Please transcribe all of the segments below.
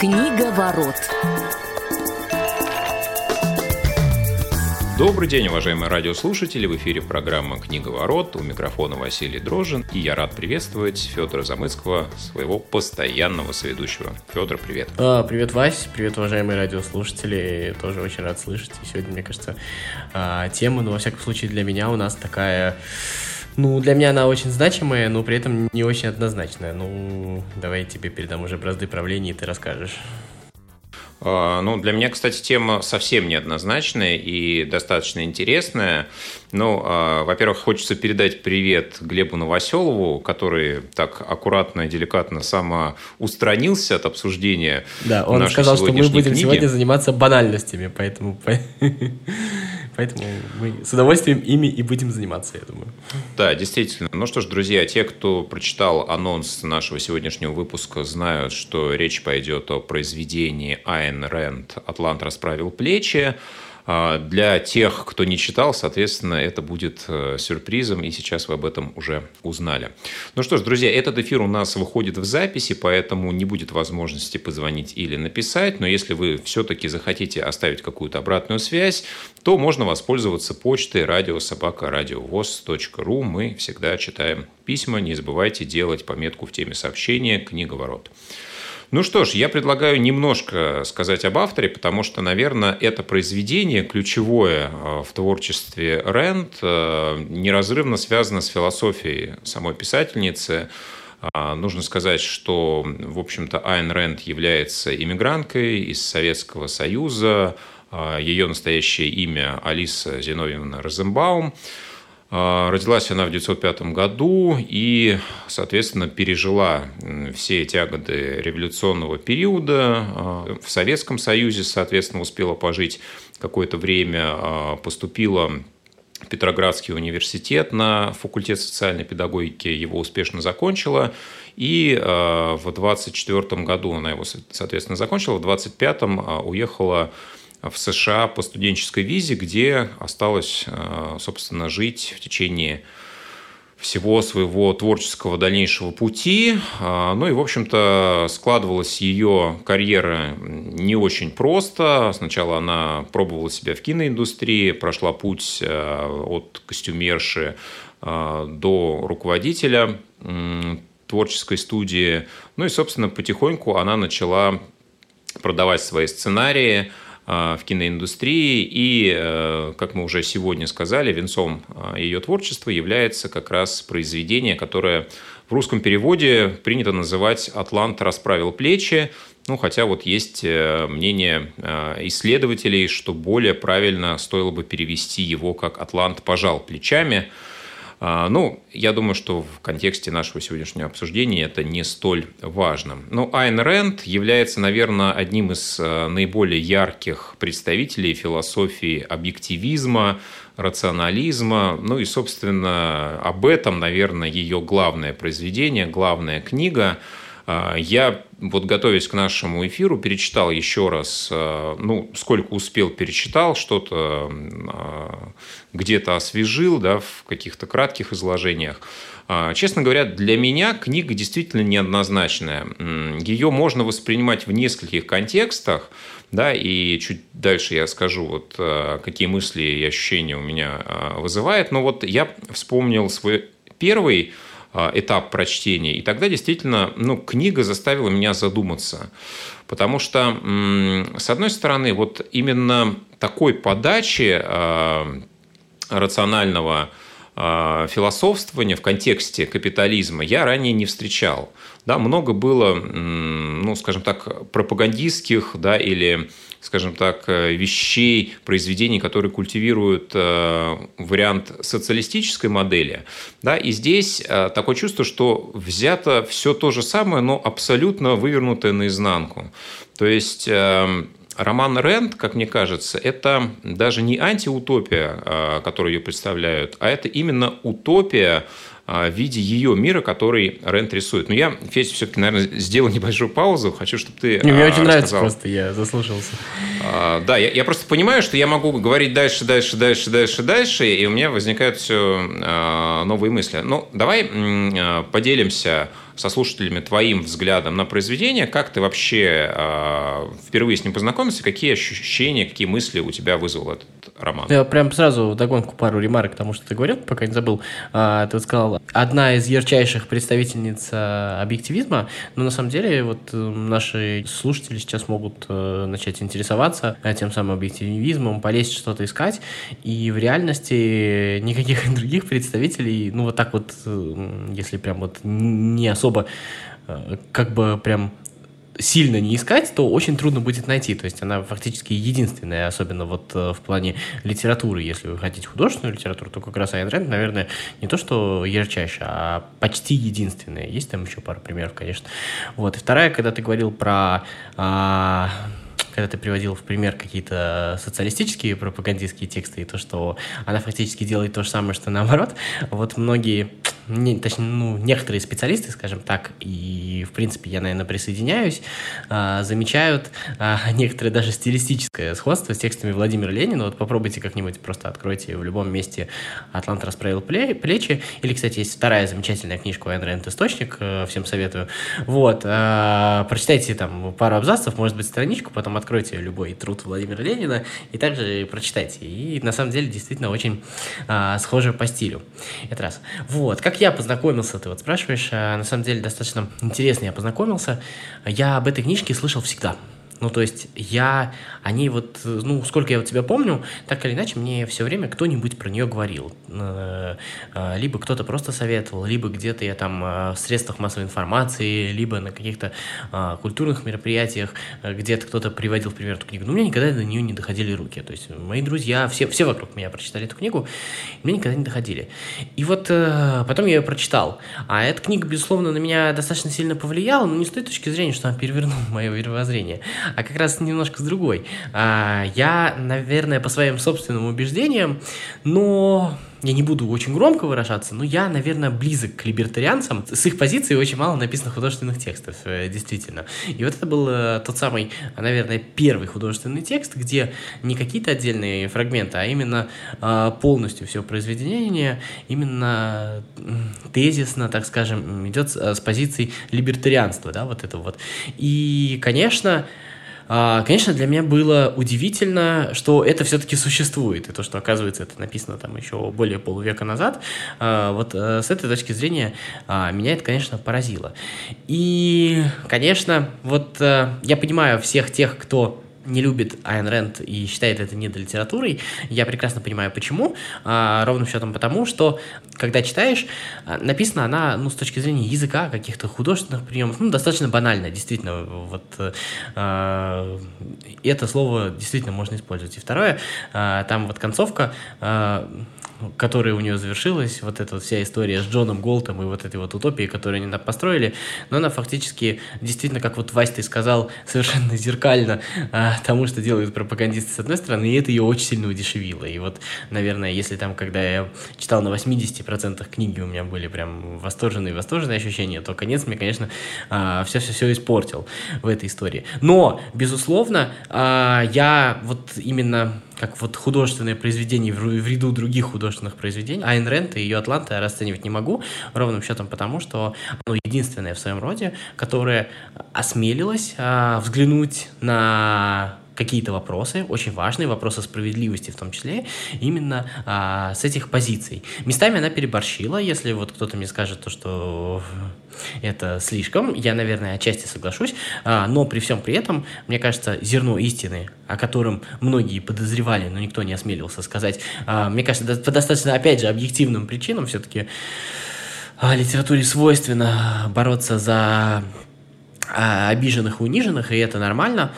Книга ворот. Добрый день, уважаемые радиослушатели! В эфире программа «Книга ворот». У микрофона Василий Дрожин. И я рад приветствовать Федора Замыцкого, своего постоянного соведущего. Федор, привет! А, привет, Вась! Привет, уважаемые радиослушатели! Тоже очень рад слышать. И сегодня, мне кажется, а, тема, ну, во всяком случае, для меня у нас такая... Ну, для меня она очень значимая, но при этом не очень однозначная. Ну, давай я тебе передам уже бразды правления, и ты расскажешь. А, ну, для меня, кстати, тема совсем неоднозначная и достаточно интересная. Ну, а, во-первых, хочется передать привет Глебу Новоселову, который так аккуратно и деликатно самоустранился от обсуждения Да, он сказал, что мы будем книги. сегодня заниматься банальностями, поэтому Поэтому мы с удовольствием ими и будем заниматься, я думаю. Да, действительно. Ну что ж, друзья, те, кто прочитал анонс нашего сегодняшнего выпуска, знают, что речь пойдет о произведении Айн Рэнд «Атлант расправил плечи». А, для тех, кто не читал, соответственно, это будет э, сюрпризом, и сейчас вы об этом уже узнали. Ну что ж, друзья, этот эфир у нас выходит в записи, поэтому не будет возможности позвонить или написать, но если вы все-таки захотите оставить какую-то обратную связь, то можно воспользоваться почтой радиособака.радиовоз.ру. Мы всегда читаем письма, не забывайте делать пометку в теме сообщения «Книговорот». Ну что ж, я предлагаю немножко сказать об авторе, потому что, наверное, это произведение ключевое э, в творчестве Рэнд, э, неразрывно связано с философией самой писательницы. А, нужно сказать, что, в общем-то, Айн Рэнд является иммигранткой из Советского Союза. А, Ее настоящее имя Алиса Зиновьевна Розенбаум. А, родилась она в 1905 году и, соответственно, пережила все тяготы революционного периода. А, в Советском Союзе, соответственно, успела пожить какое-то время, а, поступила в Петроградский университет на факультет социальной педагогики, его успешно закончила. И в 24 году она его, соответственно, закончила, в 25 уехала в США по студенческой визе, где осталось, э, собственно, жить в течение всего своего творческого дальнейшего пути. А, ну и, в общем-то, складывалась ее карьера не очень просто. Сначала она пробовала себя в киноиндустрии, прошла путь э, от костюмерши э, до руководителя творческой студии. Ну и, собственно, потихоньку она начала продавать свои сценарии, в киноиндустрии. И, э, как мы уже сегодня сказали, венцом а, ее творчества является как раз произведение, которое в русском переводе принято называть «Атлант расправил плечи». Ну, хотя вот есть э, мнение э, исследователей, что более правильно стоило бы перевести его как «Атлант пожал плечами», ну, я думаю, что в контексте нашего сегодняшнего обсуждения это не столь важно. Но ну, Айн Рэнд является, наверное, одним из э, наиболее ярких представителей философии объективизма, рационализма. Ну и, собственно, об этом, наверное, ее главное произведение, главная книга – а, я вот готовясь к нашему эфиру, перечитал еще раз, а, ну, сколько успел, перечитал, что-то а, где-то освежил, да, в каких-то кратких изложениях. Честно говоря, для меня книга действительно неоднозначная. Ее можно воспринимать в нескольких контекстах, да, и чуть дальше я скажу, вот какие мысли и ощущения у меня вызывает. Но вот я вспомнил свой первый а, этап прочтения. И тогда действительно ну, книга заставила меня задуматься. Потому что, с одной стороны, вот именно такой подачи а, рационального а, философствования в контексте капитализма я ранее не встречал. Да, много было, ну, скажем так, пропагандистских да, или скажем так, э, вещей, произведений, которые культивируют э, вариант социалистической модели. Да, и здесь э, такое чувство, что взято все то же самое, но абсолютно вывернутое наизнанку. То есть Роман Рент, как мне кажется, это даже не антиутопия, которую ее представляют, а это именно утопия в виде ее мира, который Рент рисует. Но я, Федя, все-таки, наверное, сделаю небольшую паузу. Хочу, чтобы ты Не, Мне очень рассказал... нравится просто, я заслушался. А, да, я, я просто понимаю, что я могу говорить дальше, дальше, дальше, дальше, дальше, и у меня возникают все а, новые мысли. Ну, давай а, поделимся со слушателями твоим взглядом на произведение, как ты вообще э, впервые с ним познакомился, какие ощущения, какие мысли у тебя вызвал этот роман? Я прям сразу догонку пару ремарок к тому, что ты говорил, пока не забыл. А, ты вот сказал, одна из ярчайших представительниц а, объективизма, но на самом деле вот э, наши слушатели сейчас могут э, начать интересоваться тем самым объективизмом, полезть что-то искать, и в реальности никаких других представителей, ну вот так вот, э, если прям вот не особо особо э, как бы прям сильно не искать, то очень трудно будет найти. То есть она фактически единственная, особенно вот э, в плане литературы. Если вы хотите художественную литературу, то как раз Айн Рэнд, наверное, не то что ярчайшая, а почти единственная. Есть там еще пару примеров, конечно. Вот. И вторая, когда ты говорил про а, когда ты приводил в пример какие-то социалистические пропагандистские тексты и то, что она фактически делает то же самое, что наоборот, вот многие, не, точнее, ну, некоторые специалисты, скажем так, и, в принципе, я, наверное, присоединяюсь, а, замечают а, некоторые даже стилистическое сходство с текстами Владимира Ленина. Вот попробуйте как-нибудь просто откройте в любом месте «Атлант расправил плечи». Или, кстати, есть вторая замечательная книжка у Рэнд «Источник», э, всем советую. Вот, а, прочитайте там пару абзацев, может быть, страничку, потом откройте любой труд Владимира Ленина и также прочитайте. И на самом деле действительно очень а, схоже по стилю. Это раз. Вот, как я познакомился, ты вот спрашиваешь, а, на самом деле достаточно интересно я познакомился. Я об этой книжке слышал всегда. Ну, то есть я они вот, ну, сколько я вот тебя помню, так или иначе мне все время кто-нибудь про нее говорил. Э, э, либо кто-то просто советовал, либо где-то я там э, в средствах массовой информации, либо на каких-то культурных мероприятиях где-то кто-то приводил пример эту книгу. Но у меня никогда до нее не доходили руки. То есть мои друзья, все, все вокруг меня прочитали эту книгу, мне никогда не доходили. И вот потом я ее прочитал. А эта книга, безусловно, на меня достаточно сильно повлияла, но не с той точки зрения, что она перевернула мое мировоззрение, а как раз немножко с другой. А, я, наверное, по своим собственным убеждениям, но я не буду очень громко выражаться, но я, наверное, близок к либертарианцам. С их позиции очень мало написано художественных текстов, э, действительно. И вот это был э, тот самый, наверное, первый художественный текст, где не какие-то отдельные фрагменты, а именно э, полностью все произведение, именно тезисно, так скажем, идет с позиции либертарианства, да, вот это вот. И, конечно, конечно, для меня было удивительно, что это все-таки существует, и то, что, оказывается, это написано там еще более полувека назад, а, вот э, с этой точки зрения а, меня это, конечно, поразило. И, конечно, вот э, я понимаю всех тех, кто не любит Айн Рэнд и считает это недолитературой, я прекрасно понимаю, почему. А, ровным счетом потому, что, когда читаешь, а, написана она, ну, с точки зрения языка, каких-то художественных приемов, ну, достаточно банально, действительно, вот а, это слово действительно можно использовать. И второе, а, там вот концовка, которая у нее завершилась, вот эта вот вся история с Джоном Голтом и вот этой вот утопией, которую они построили, но она фактически, действительно, как вот Вась ты сказал, совершенно зеркально а, тому, что делают пропагандисты с одной стороны, и это ее очень сильно удешевило. И вот, наверное, если там, когда я читал на 80% книги, у меня были прям восторженные, восторженные ощущения, то конец мне, конечно, все-все-все а, испортил в этой истории. Но, безусловно, а, я вот именно как вот художественное произведение в, ряду других художественных произведений. Айн Рэнд и ее «Атланта» я расценивать не могу, ровным счетом потому, что оно единственное в своем роде, которое осмелилось а, взглянуть на какие-то вопросы, очень важные вопросы справедливости в том числе, именно а, с этих позиций. Местами она переборщила, если вот кто-то мне скажет то, что это слишком, я, наверное, отчасти соглашусь, а, но при всем при этом, мне кажется, зерно истины, о котором многие подозревали, но никто не осмелился сказать, а, мне кажется, по достаточно, опять же, объективным причинам все-таки а, литературе свойственно бороться за обиженных и униженных, и это нормально,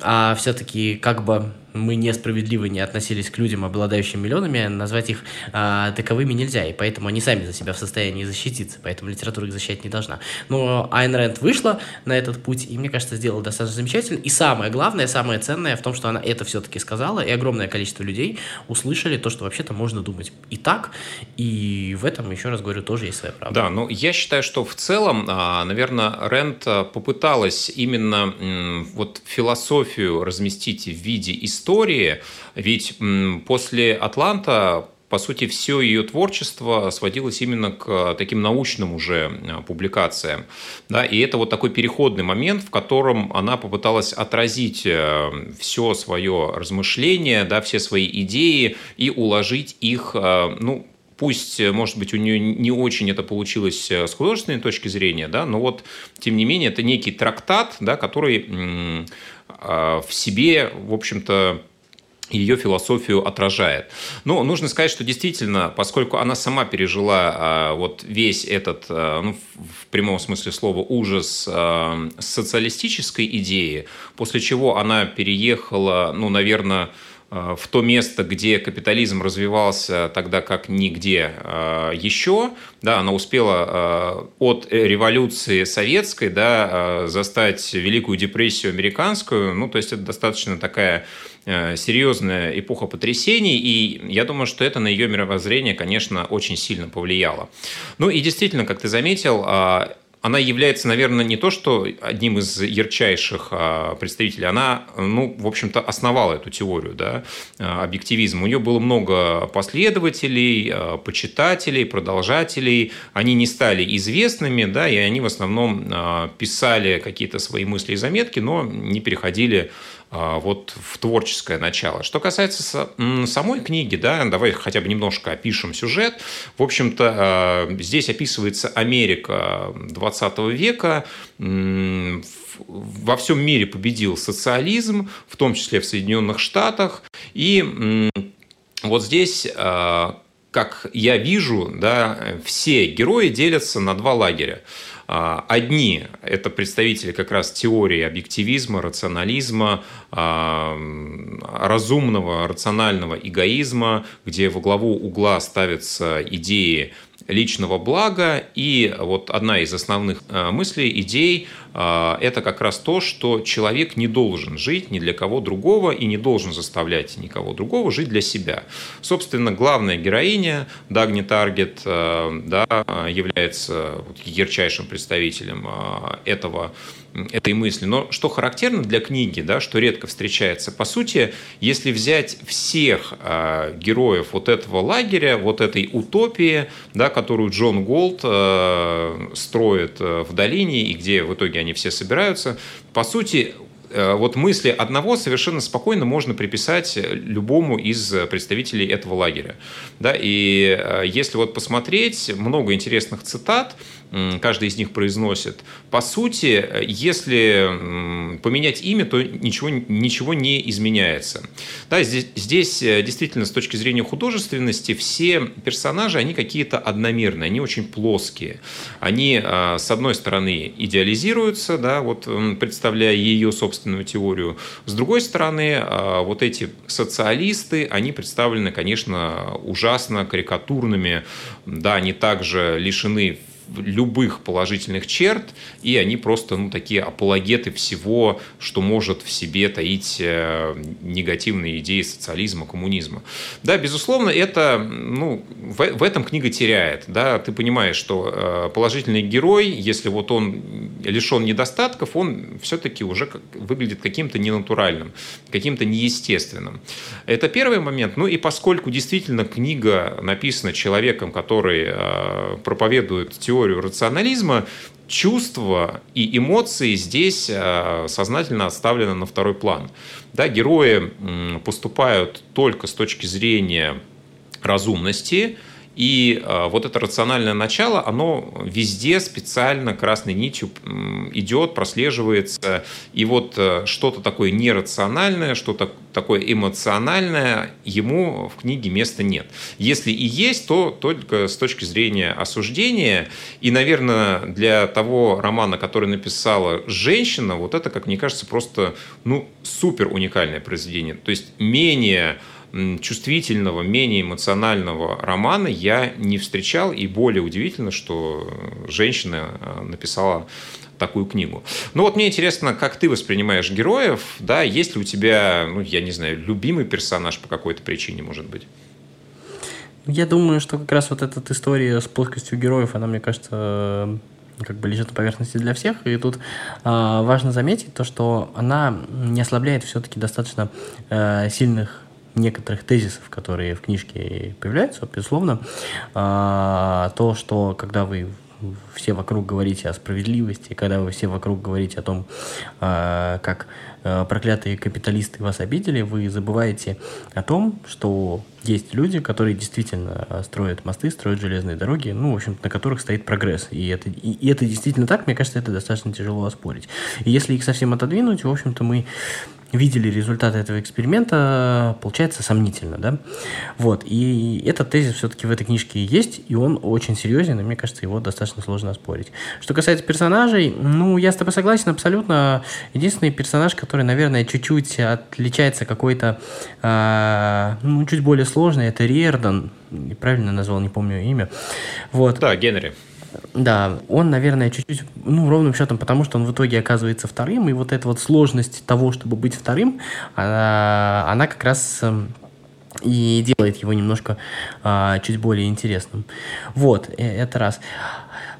а все-таки как бы мы несправедливо не относились к людям, обладающим миллионами, назвать их а, таковыми нельзя, и поэтому они сами за себя в состоянии защититься, поэтому литература их защищать не должна. Но Айн Рэнд вышла на этот путь, и мне кажется, сделала достаточно замечательно. И самое главное, самое ценное в том, что она это все-таки сказала, и огромное количество людей услышали то, что вообще-то можно думать и так, и в этом, еще раз говорю, тоже есть своя правда. Да, ну я считаю, что в целом, а, наверное, Рэнд попыталась именно вот философию разместить в виде истории, ведь после Атланта по сути, все ее творчество сводилось именно к таким научным уже а, публикациям. Да, и это вот такой переходный момент, в котором она попыталась отразить э, все свое размышление, да, все свои идеи и уложить их, э, ну, Пусть, может быть, у нее не очень это получилось э, с художественной точки зрения, да, но вот, тем не менее, это некий трактат, да, который в себе, в общем-то, ее философию отражает. Но нужно сказать, что действительно, поскольку она сама пережила а, вот весь этот, а, ну, в прямом смысле слова, ужас а, социалистической идеи, после чего она переехала, ну, наверное, в то место, где капитализм развивался тогда как нигде еще, да, она успела от революции советской, да, застать Великую депрессию американскую, ну, то есть это достаточно такая Э, серьезная эпоха потрясений, и я думаю, что это на ее мировоззрение, конечно, очень сильно повлияло. Ну и действительно, как ты заметил, она является, наверное, не то, что одним из ярчайших а, представителей, она, ну, в общем-то, основала эту теорию, да, а, объективизма. У нее было много последователей, почитателей, продолжателей. Они не стали известными, да, и они в основном писали какие-то свои мысли и заметки, но не переходили а, вот в творческое начало. Что касается самой книги, да, давай хотя бы немножко опишем сюжет. В общем-то, а, здесь описывается Америка 20 века, во всем мире победил социализм, в том числе в Соединенных Штатах. И вот здесь, а, как я вижу, да, все герои делятся на два лагеря. А, одни – это представители как раз теории объективизма, рационализма, а, разумного, рационального эгоизма, где во главу угла ставятся идеи личного блага. И вот одна из основных а, мыслей, идей это как раз то, что человек не должен жить ни для кого другого и не должен заставлять никого другого жить для себя. Собственно, главная героиня Дагни Таргет а, да, является ярчайшим представителем а, этого этой мысли. Но что характерно для книги, да, что редко встречается, по сути, если взять всех э, героев вот этого лагеря, вот этой утопии, да, которую Джон Голд э, строит в долине, и где в итоге они все собираются. По сути, э, вот мысли одного совершенно спокойно можно приписать любому из представителей этого лагеря. Да, и э, если вот посмотреть, много интересных цитат, каждый из них произносит. По сути, если поменять имя, то ничего, ничего не изменяется. Да, здесь, здесь э, действительно с точки зрения художественности все персонажи, они какие-то одномерные, они очень плоские. Они, а, с одной стороны, идеализируются, да, вот, представляя ее собственную теорию. С другой стороны, а, вот эти социалисты, они представлены, конечно, ужасно карикатурными. Да, они также лишены любых положительных черт, и они просто ну, такие апологеты всего, что может в себе таить э, негативные идеи социализма, коммунизма. Да, безусловно, это, ну, в, в этом книга теряет. Да? Ты понимаешь, что э, положительный герой, если вот он лишен недостатков, он все-таки уже выглядит каким-то ненатуральным, каким-то неестественным. Это первый момент. Ну и поскольку действительно книга написана человеком, который э, проповедует теорию теорию рационализма, чувства и эмоции здесь э, сознательно отставлены на второй план. Да, герои поступают только с точки зрения разумности, И э, вот это рациональное начало, оно везде специально красной нитью идет, прослеживается. И вот э, что-то такое нерациональное, что-то такое эмоциональное, ему в книге места нет. Если и есть, то только с точки зрения осуждения. И, наверное, для того романа, который написала женщина, вот это, как мне кажется, просто ну, супер уникальное произведение. То есть менее чувствительного, менее эмоционального романа я не встречал. И более удивительно, что женщина э, написала такую книгу. Ну вот мне интересно, как ты воспринимаешь героев, да, есть ли у тебя, ну я не знаю, любимый персонаж по какой-то причине, может быть? Я думаю, что как раз вот эта история с плоскостью героев, она, мне кажется, как бы лежит на поверхности для всех. И тут э, важно заметить то, что она не ослабляет все-таки достаточно э, сильных некоторых тезисов, которые в книжке появляются, безусловно, э, то, что когда вы все вокруг говорите о справедливости, когда вы все вокруг говорите о том, э, как э, проклятые капиталисты вас обидели, вы забываете о том, что есть люди, которые действительно строят мосты, строят железные дороги, ну, в общем на которых стоит прогресс. И это, и, и это действительно так, мне кажется, это достаточно тяжело оспорить. И если их совсем отодвинуть, в общем-то, мы видели результаты этого эксперимента, получается сомнительно, да? Вот, и этот тезис все-таки в этой книжке есть, и он очень серьезен, и мне кажется, его достаточно сложно оспорить. Что касается персонажей, ну, я с тобой согласен абсолютно. Единственный персонаж, который, наверное, чуть-чуть отличается какой-то, э, ну, чуть более сложный, это Риердан, правильно назвал, не помню имя. Вот. Да, Генри. Да, он, наверное, чуть-чуть, ну, ровным счетом, потому что он в итоге оказывается вторым, и вот эта вот сложность того, чтобы быть вторым, она, она как раз эм, и делает его немножко а, чуть более интересным. Вот, э, это раз.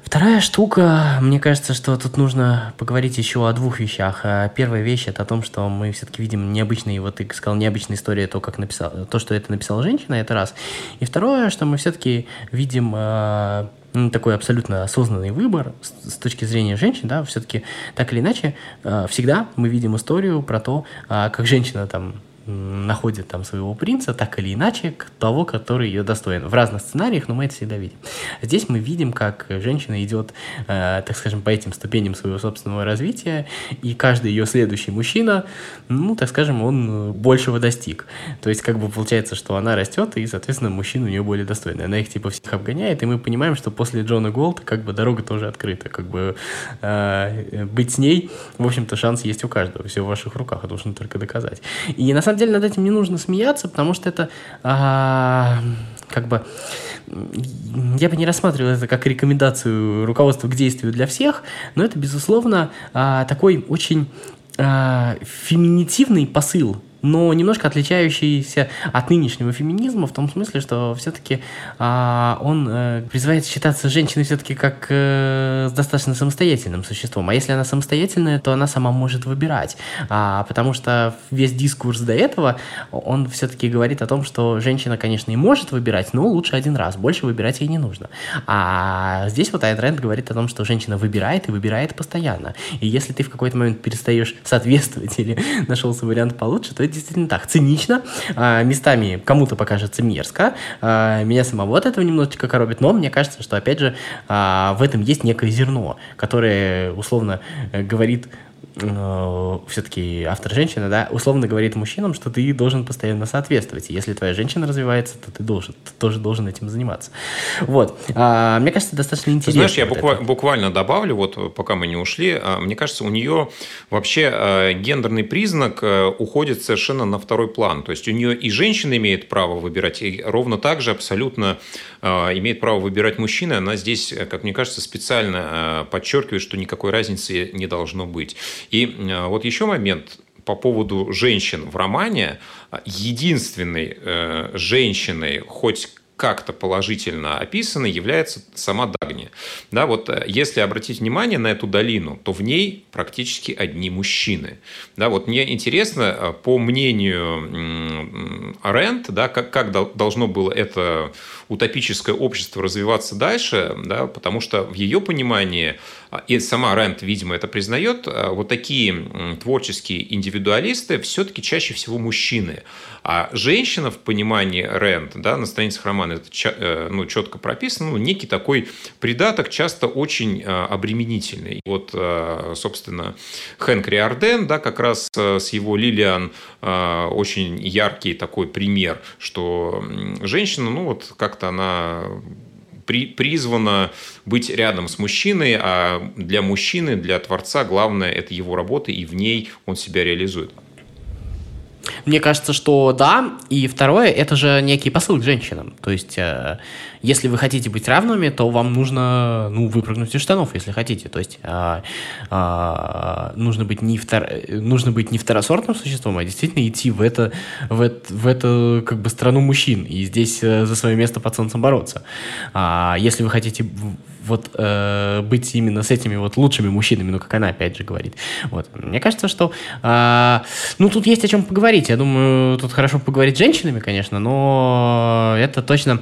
Вторая штука, мне кажется, что тут нужно поговорить еще о двух вещах. А, первая вещь это о том, что мы все-таки видим необычные, вот ты сказал, необычная история, то, как написал, то, что это написала женщина, это раз. И второе, что мы все-таки видим а, ну, такой абсолютно осознанный выбор с, точки зрения женщин, да, все-таки так или иначе э, всегда мы видим историю про то, э, как женщина там находит там своего принца, так или иначе, того, который ее достоин. В разных сценариях, но мы это всегда видим. Здесь мы видим, как женщина идет, э, так скажем, по этим ступеням своего собственного развития, и каждый ее следующий мужчина, ну, так скажем, он большего достиг. То есть, как бы получается, что она растет, и, соответственно, мужчина у нее более достойный. Она их, типа, всех обгоняет, и мы понимаем, что после Джона Голда, как бы, дорога тоже открыта. Как бы э, быть с ней, в общем-то, шанс есть у каждого. Все в ваших руках, это нужно только доказать. И на самом самом деле над этим не нужно смеяться, потому что это а, как бы я бы не рассматривал это как рекомендацию руководства к действию для всех, но это, безусловно, а, такой очень а, феминитивный посыл но немножко отличающийся от нынешнего феминизма в том смысле, что все-таки а, он э, призывает считаться женщиной все-таки как э, достаточно самостоятельным существом. А если она самостоятельная, то она сама может выбирать. А, потому что весь дискурс до этого, он все-таки говорит о том, что женщина, конечно, и может выбирать, но лучше один раз, больше выбирать ей не нужно. А здесь вот Айн Рэнд говорит о том, что женщина выбирает и выбирает постоянно. И если ты в какой-то момент перестаешь соответствовать или нашелся вариант получше, то это действительно так. Цинично, а, местами кому-то покажется мерзко. А, меня самого от этого немножечко коробит, но мне кажется, что, опять же, а, в этом есть некое зерно, которое, условно, э, говорит э, все-таки автор женщина, да, условно говорит мужчинам, что ты должен постоянно соответствовать. И если твоя женщина развивается, то ты должен, ты тоже должен этим заниматься. Вот. А, мне кажется, достаточно интересно. знаешь, я вот буква- буквально добавлю, вот пока мы не ушли, а, мне кажется, у нее вообще а, гендерный признак а, уходит совершенно на второй план. То есть у нее и женщина имеет право выбирать, и ровно так же абсолютно имеет право выбирать мужчина. Она здесь, как мне кажется, специально подчеркивает, что никакой разницы не должно быть. И э, вот еще момент по поводу женщин в романе. Единственной э, женщиной, хоть как-то положительно описана, является сама Дагни. Да, вот э, если обратить внимание на эту долину, то в ней практически одни мужчины. Да, вот мне интересно, по мнению Рент, да, как, как должно было это утопическое общество развиваться дальше, да, потому что в ее понимании и сама Рент, видимо, это признает, а, вот такие творческие индивидуалисты все-таки чаще всего мужчины. А женщина в понимании Рент, да, на страницах романа это ну, четко прописано, ну, некий такой придаток, часто очень обременительный. Вот, собственно, Хэнк Риарден, да, как раз с его Лилиан очень яркий такой пример, что женщина, ну вот как-то она при, призвана быть рядом с мужчиной, а для мужчины, для творца главное – это его работа, и в ней он себя реализует. Мне кажется, что да. И второе, это же некий посыл к женщинам. То есть, э, если вы хотите быть равными, то вам нужно, ну, выпрыгнуть из штанов, если хотите. То есть, э, э, нужно, быть не втор... нужно быть не второсортным существом, а действительно идти в это, в это, в это как бы страну мужчин. И здесь э, за свое место под солнцем бороться. А если вы хотите вот э, быть именно с этими вот лучшими мужчинами, ну, как она опять же говорит. Вот. Мне кажется, что, э, ну, тут есть о чем поговорить. Я думаю, тут хорошо поговорить с женщинами, конечно, но это точно,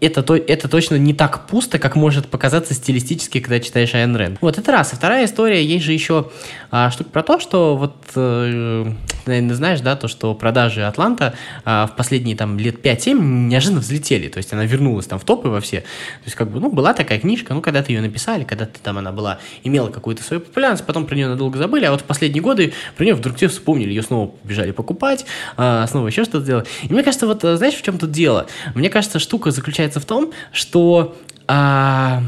это, то, это точно не так пусто, как может показаться стилистически, когда читаешь Айн Рэнд. Вот, это раз. И вторая история, есть же еще а, штука про то, что вот, э, наверное, знаешь, да, то, что продажи Атланта а, в последние там лет 5-7 неожиданно взлетели. То есть она вернулась там в топы во все. То есть как бы, ну, была такая книжка, ну, когда-то ее написали, когда-то там она была, имела какую-то свою популярность, потом про нее надолго забыли, а вот в последние годы про нее вдруг все вспомнили, ее снова побежали покупать, а, снова еще что-то делать. И мне кажется, вот знаешь, в чем тут дело? Мне кажется, штука заключается в том, что... А,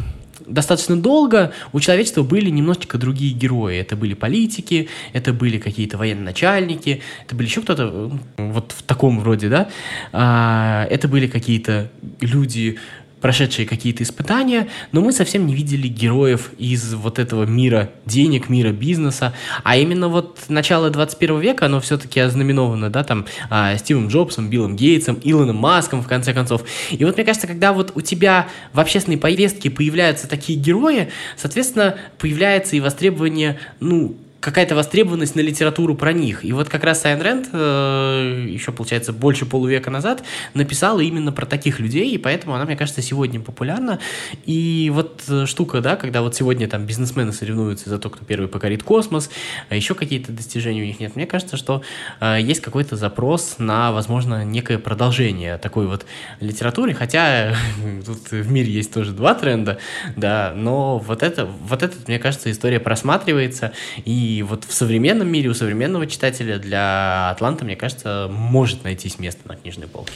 достаточно долго у человечества были немножечко другие герои. Это были политики, это были какие-то военачальники, это были еще кто-то вот в таком вроде, да. А, это были какие-то люди прошедшие какие-то испытания, но мы совсем не видели героев из вот этого мира денег, мира бизнеса, а именно вот начало 21 века, оно все-таки ознаменовано, да, там, а, Стивом Джобсом, Биллом Гейтсом, Илоном Маском, в конце концов. И вот мне кажется, когда вот у тебя в общественной повестке появляются такие герои, соответственно, появляется и востребование, ну, какая-то востребованность на литературу про них. И вот как раз с Айн Рэнд э, еще, получается, больше полувека назад написала именно про таких людей, и поэтому она, мне кажется, сегодня популярна. И вот э, штука, да, когда вот сегодня там бизнесмены соревнуются за то, кто первый покорит космос, а еще какие-то достижения у них нет. Мне кажется, что э, есть какой-то запрос на, возможно, некое продолжение такой вот литературы, хотя тут в мире есть тоже два тренда, да, но вот это, вот это, мне кажется, история просматривается, и и вот в современном мире, у современного читателя для Атланта, мне кажется, может найтись место на книжной полке.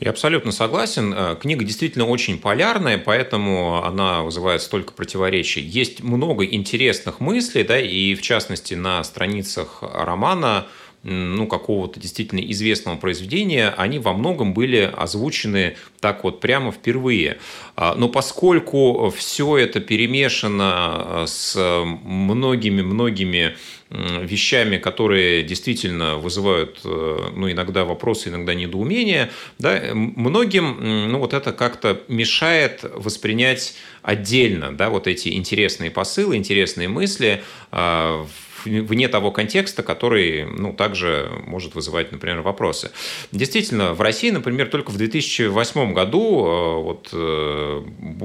Я абсолютно согласен. Э, книга действительно очень полярная, поэтому она вызывает столько противоречий. Есть много интересных мыслей, да, и в частности на страницах романа ну, какого-то действительно известного произведения, они во многом были озвучены так вот прямо впервые. А, но поскольку все это перемешано с многими-многими вещами, которые действительно вызывают э, ну, иногда вопросы, иногда недоумения, да, многим ну, вот это как-то мешает воспринять отдельно да, вот эти интересные посылы, интересные мысли а, в вне того контекста, который ну, также может вызывать, например, вопросы. Действительно, в России, например, только в 2008 году э, вот, э,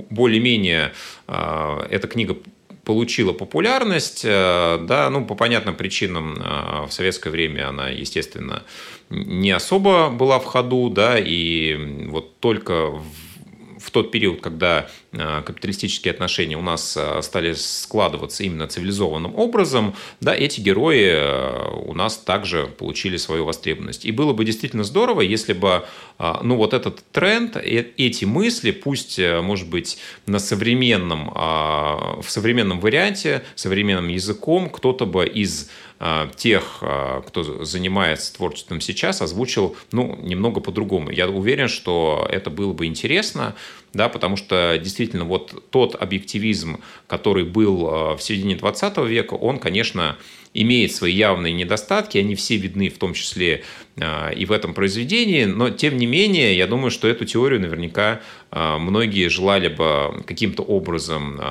более-менее э, эта книга получила популярность, да, ну, по понятным причинам в советское время она, естественно, не особо была в ходу, да, и вот только в в тот период, когда капиталистические отношения у нас э, стали складываться именно цивилизованным образом, да, эти герои э, у нас также получили свою востребованность. И было бы действительно здорово, если бы ну, вот этот тренд, эти мысли, пусть, может быть, на современном, в современном варианте, современным языком, кто-то бы из тех, кто занимается творчеством сейчас, озвучил ну, немного по-другому. Я уверен, что это было бы интересно, да, потому что действительно вот тот объективизм, который был э, в середине 20 века, он, конечно, имеет свои явные недостатки, они все видны в том числе э, и в этом произведении, но тем не менее, я думаю, что эту теорию наверняка многие желали бы каким-то образом,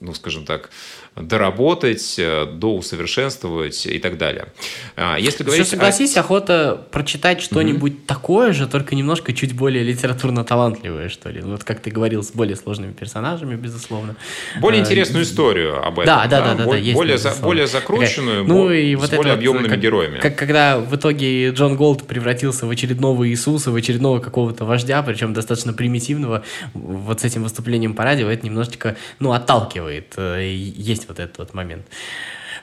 ну, скажем так, доработать, э, доусовершенствовать и так далее. А, если говорить согласись, о... охота прочитать что-нибудь mm-hmm. такое же, только немножко чуть более литературно талантливое, что ли. Вот как ты говорил, с более сложными персонажами, безусловно. Более а, интересную историю об этом. Да, да, да, да, да, есть, более, за, более закрученную, okay. ну, и вот более объемными как, героями. Как, когда в итоге Джон Голд превратился в очередного Иисуса, в очередного какого-то вождя, причем достаточно примитивного, вот с этим выступлением по радио, это немножечко, ну, отталкивает. Э, есть вот этот вот момент.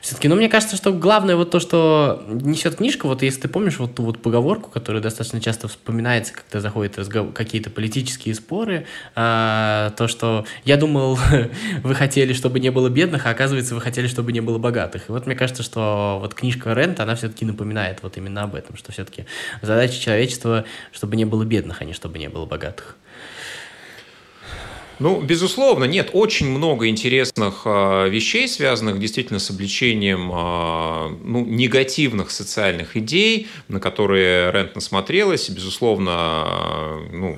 Все-таки, ну, мне кажется, что главное вот то, что несет книжка, вот если ты помнишь вот ту вот поговорку, которая достаточно часто вспоминается, когда заходят разгов... какие-то политические споры, а, то, что я думал, вы хотели, чтобы не было бедных, а оказывается, вы хотели, чтобы не было богатых. И вот мне кажется, что вот книжка Рент, она все-таки напоминает вот именно об этом, что все-таки задача человечества, чтобы не было бедных, а не чтобы не было богатых. Ну, безусловно, нет, очень много интересных э, вещей, связанных действительно с обличением э, ну, негативных социальных идей, на которые Рент насмотрелась, безусловно, э, ну,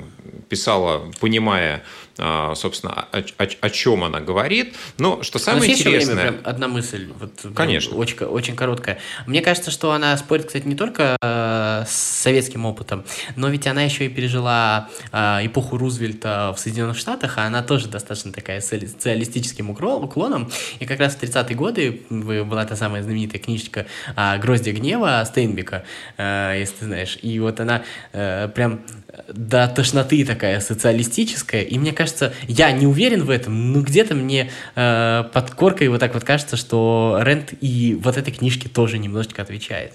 писала, понимая а, собственно, о, о, о чем она говорит. Но что самое интересное... Время, прям одна мысль. Вот, Конечно. Очень, очень короткая. Мне кажется, что она спорит, кстати, не только э, с советским опытом, но ведь она еще и пережила э, эпоху Рузвельта в Соединенных Штатах, а она тоже достаточно такая социалистическим уклоном. И как раз в 30-е годы была та самая знаменитая книжечка э, «Гроздья гнева» Стейнбека, э, если ты знаешь. И вот она э, прям до тошноты такая социалистическая, и мне кажется, я не уверен в этом, но где-то мне э, под коркой вот так вот кажется, что Рент и вот этой книжке тоже немножечко отвечает.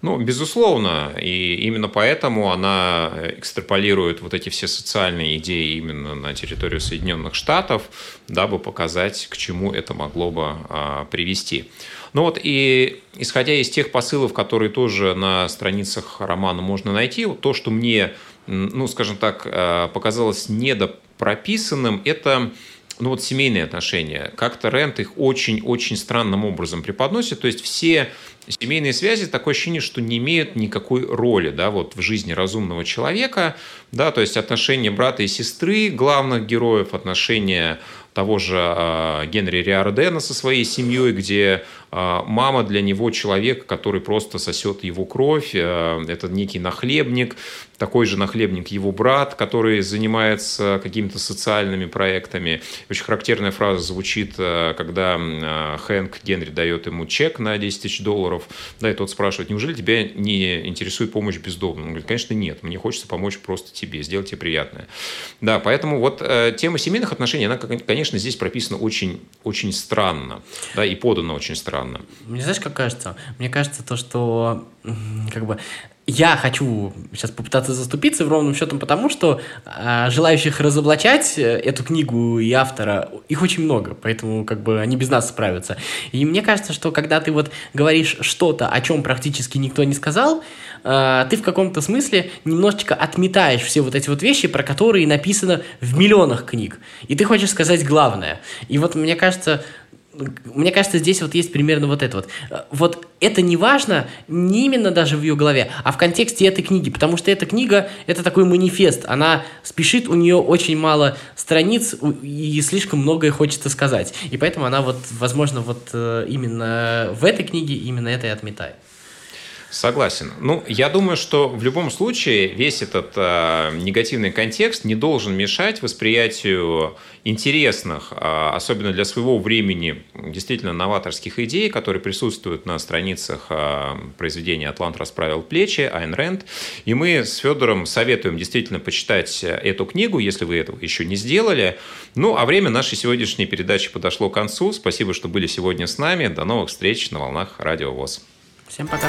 Ну, безусловно, и именно поэтому она экстраполирует вот эти все социальные идеи именно на территорию Соединенных Штатов, дабы показать, к чему это могло бы а, привести. Ну вот и исходя из тех посылов, которые тоже на страницах романа можно найти, вот то, что мне, ну, скажем так, э, показалось недопрописанным, это ну вот семейные отношения. Как-то Рент их очень-очень странным образом преподносит. То есть все семейные связи, такое ощущение, что не имеют никакой роли да, вот в жизни разумного человека. Да, то есть отношения брата и сестры, главных героев, отношения того же а, Генри Риардена со своей семьей, где а, мама для него человек, который просто сосет его кровь, а, это некий нахлебник, такой же нахлебник его брат, который занимается какими-то социальными проектами. Очень характерная фраза звучит, когда Хэнк Генри дает ему чек на 10 тысяч долларов, да, и тот спрашивает, неужели тебя не интересует помощь бездомным? Он говорит, конечно, нет, мне хочется помочь просто тебе, сделать тебе приятное. Да, поэтому вот э, тема семейных отношений, она, конечно, здесь прописано очень, очень странно, да, и подано очень странно. Мне знаешь, как кажется? Мне кажется то, что как бы я хочу сейчас попытаться заступиться ровным счетом потому, что э, желающих разоблачать э, эту книгу и автора, их очень много, поэтому как бы они без нас справятся. И мне кажется, что когда ты вот говоришь что-то, о чем практически никто не сказал, э, ты в каком-то смысле немножечко отметаешь все вот эти вот вещи, про которые написано в миллионах книг. И ты хочешь сказать главное. И вот мне кажется, мне кажется, здесь вот есть примерно вот это вот. Вот это не важно не именно даже в ее голове, а в контексте этой книги, потому что эта книга — это такой манифест, она спешит, у нее очень мало страниц, и слишком многое хочется сказать. И поэтому она вот, возможно, вот э, именно в этой книге именно это и отметает. Согласен. Ну, я думаю, что в любом случае весь этот э, негативный контекст не должен мешать восприятию интересных, э, особенно для своего времени, действительно новаторских идей, которые присутствуют на страницах э, произведения «Атлант расправил плечи», Айн Рэнд. И мы с Федором советуем действительно почитать эту книгу, если вы этого еще не сделали. Ну, а время нашей сегодняшней передачи подошло к концу. Спасибо, что были сегодня с нами. До новых встреч на волнах Радио ВОЗ. Всем пока.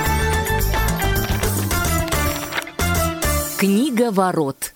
Книга ворот.